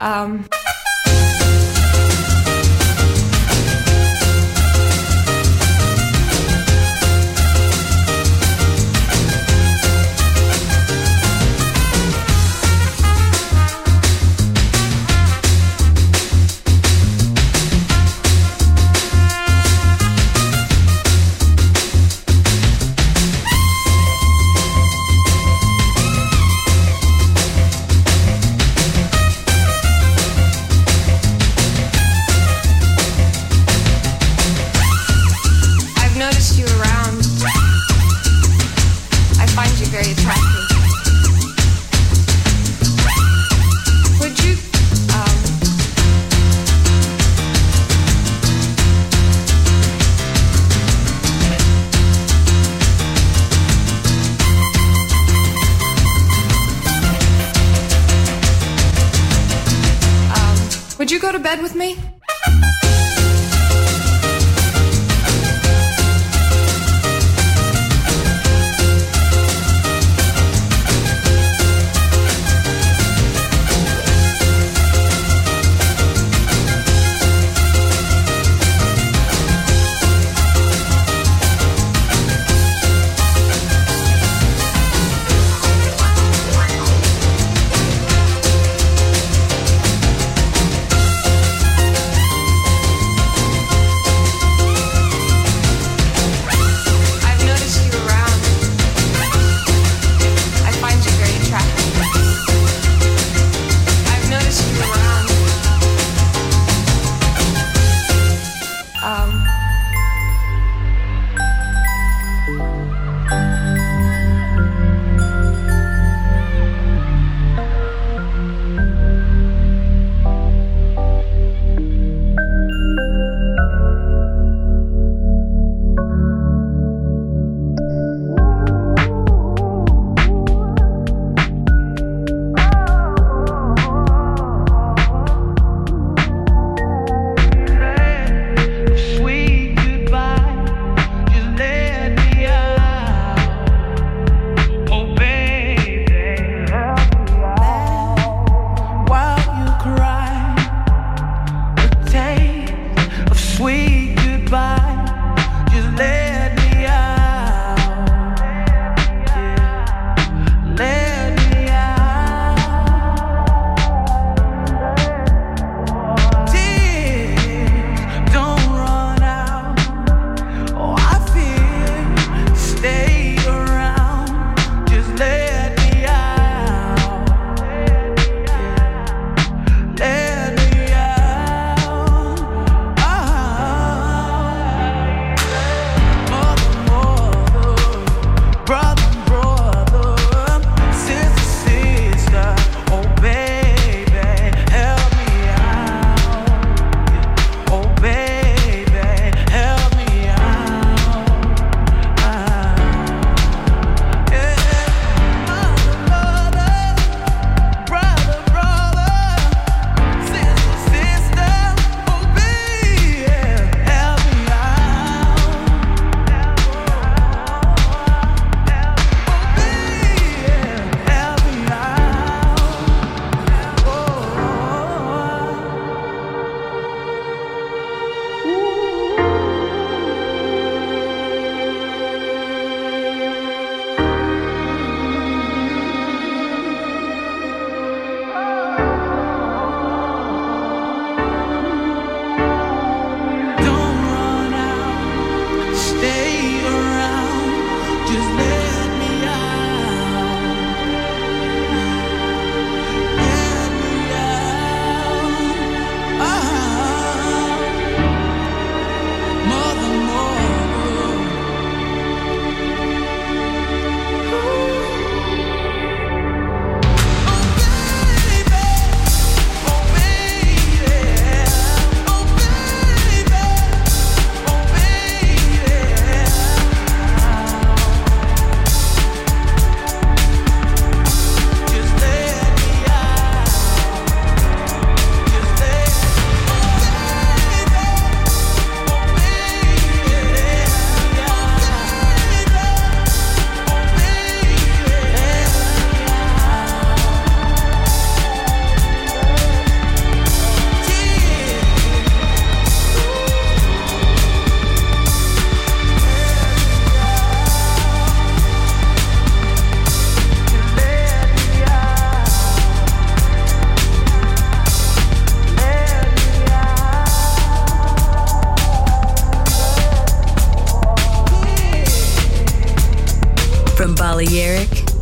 Um,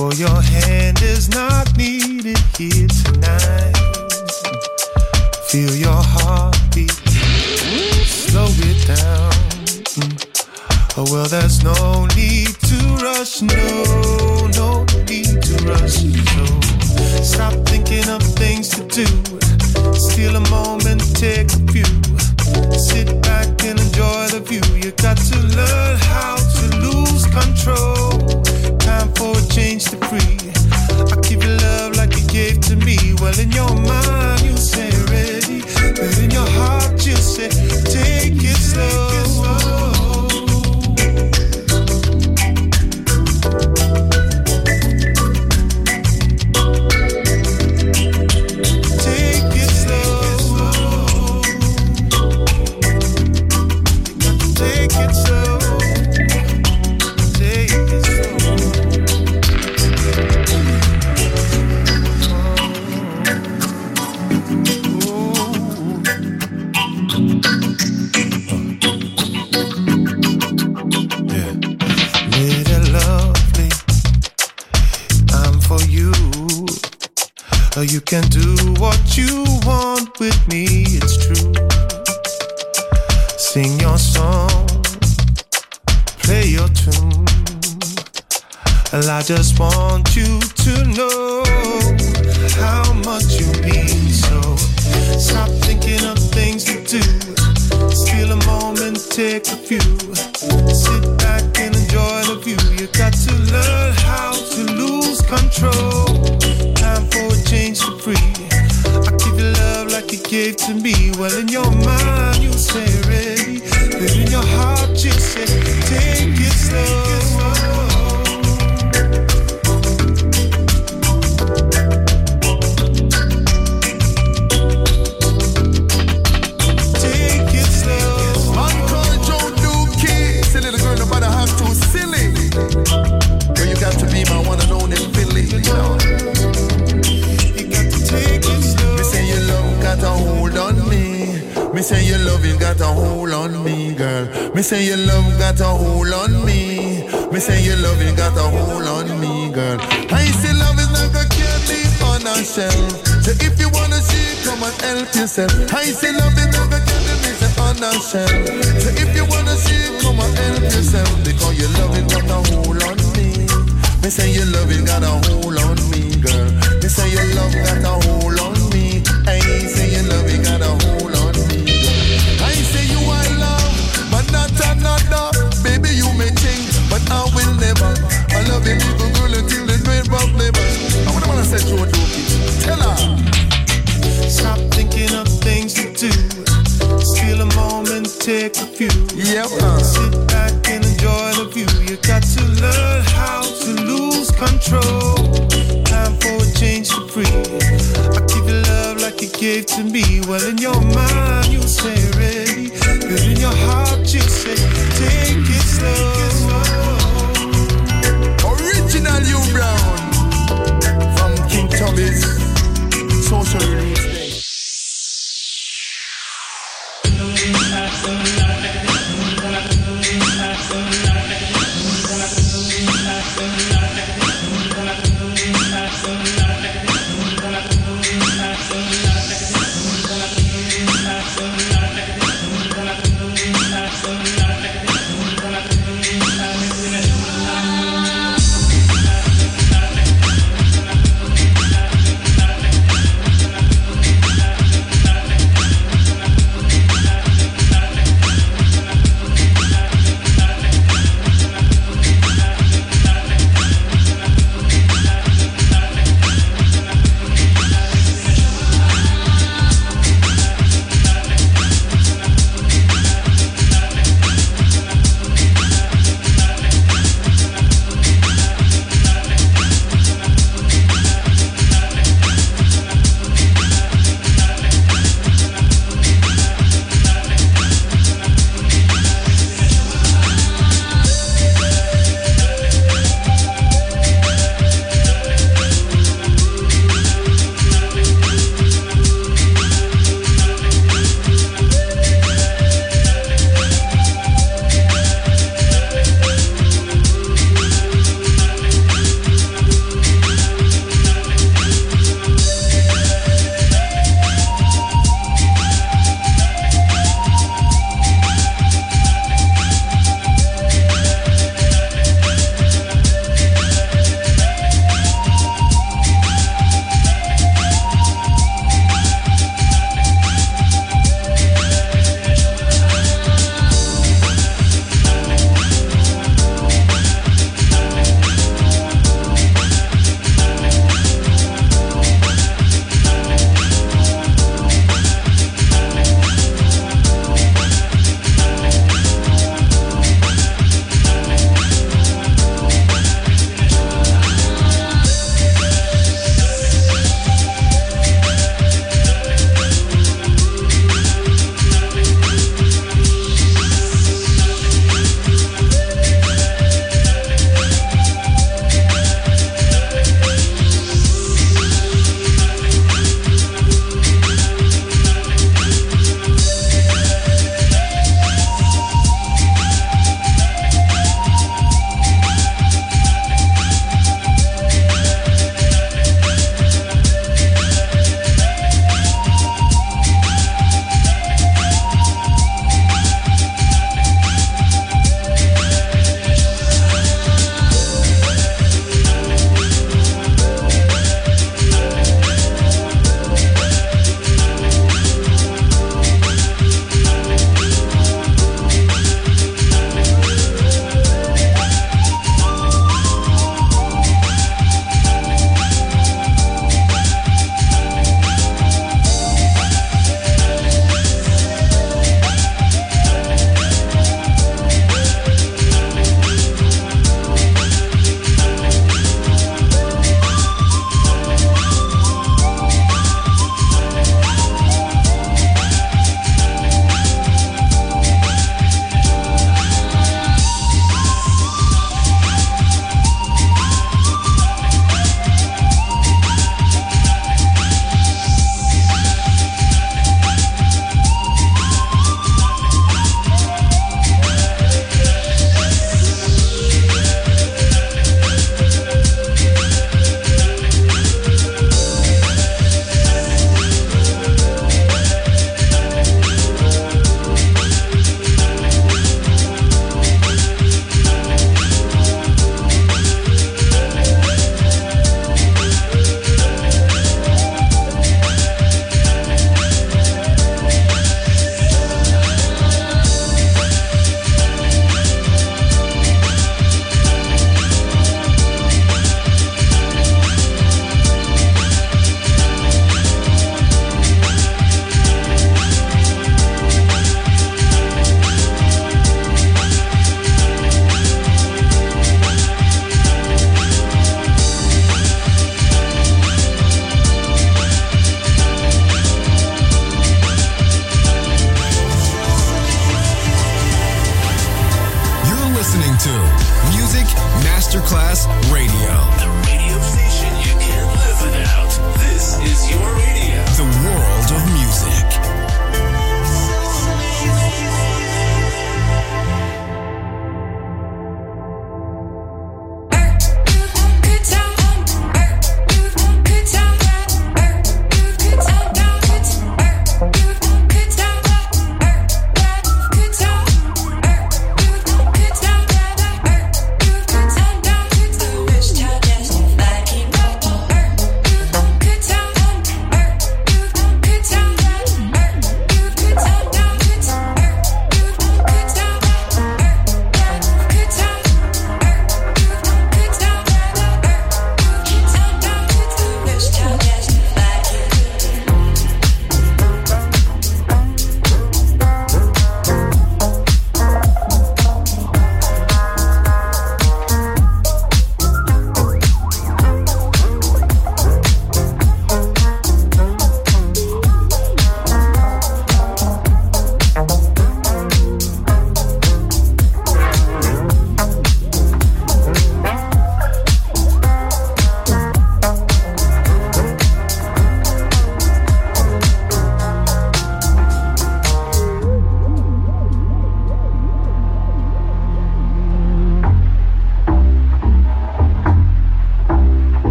For your hand is not needed here tonight. Feel your heartbeat. Slow it down. Oh, well, there's no need to rush. No, no need to rush. So stop thinking of things to do. Steal a moment, take a few. Sit back and enjoy the view. You got to learn how to lose control. Change to free. I give you love like you gave to me. Well, in your mind, you say ready. But in your heart, you say gave to me. Well, in your mind, say your love got a hold on me. Me say your love it got a hold on me, girl. I say love is like a candy on a shelf. So if you wanna see, come and help yourself. I say love is like a candy on a shelf. So if you wanna see, come and help yourself because your love it got a hold on me. Me say your love it got a hold on me, girl. Me say your love got a hold gave to me. Well, in your mind, you say ready. But in your heart, you say take it slow.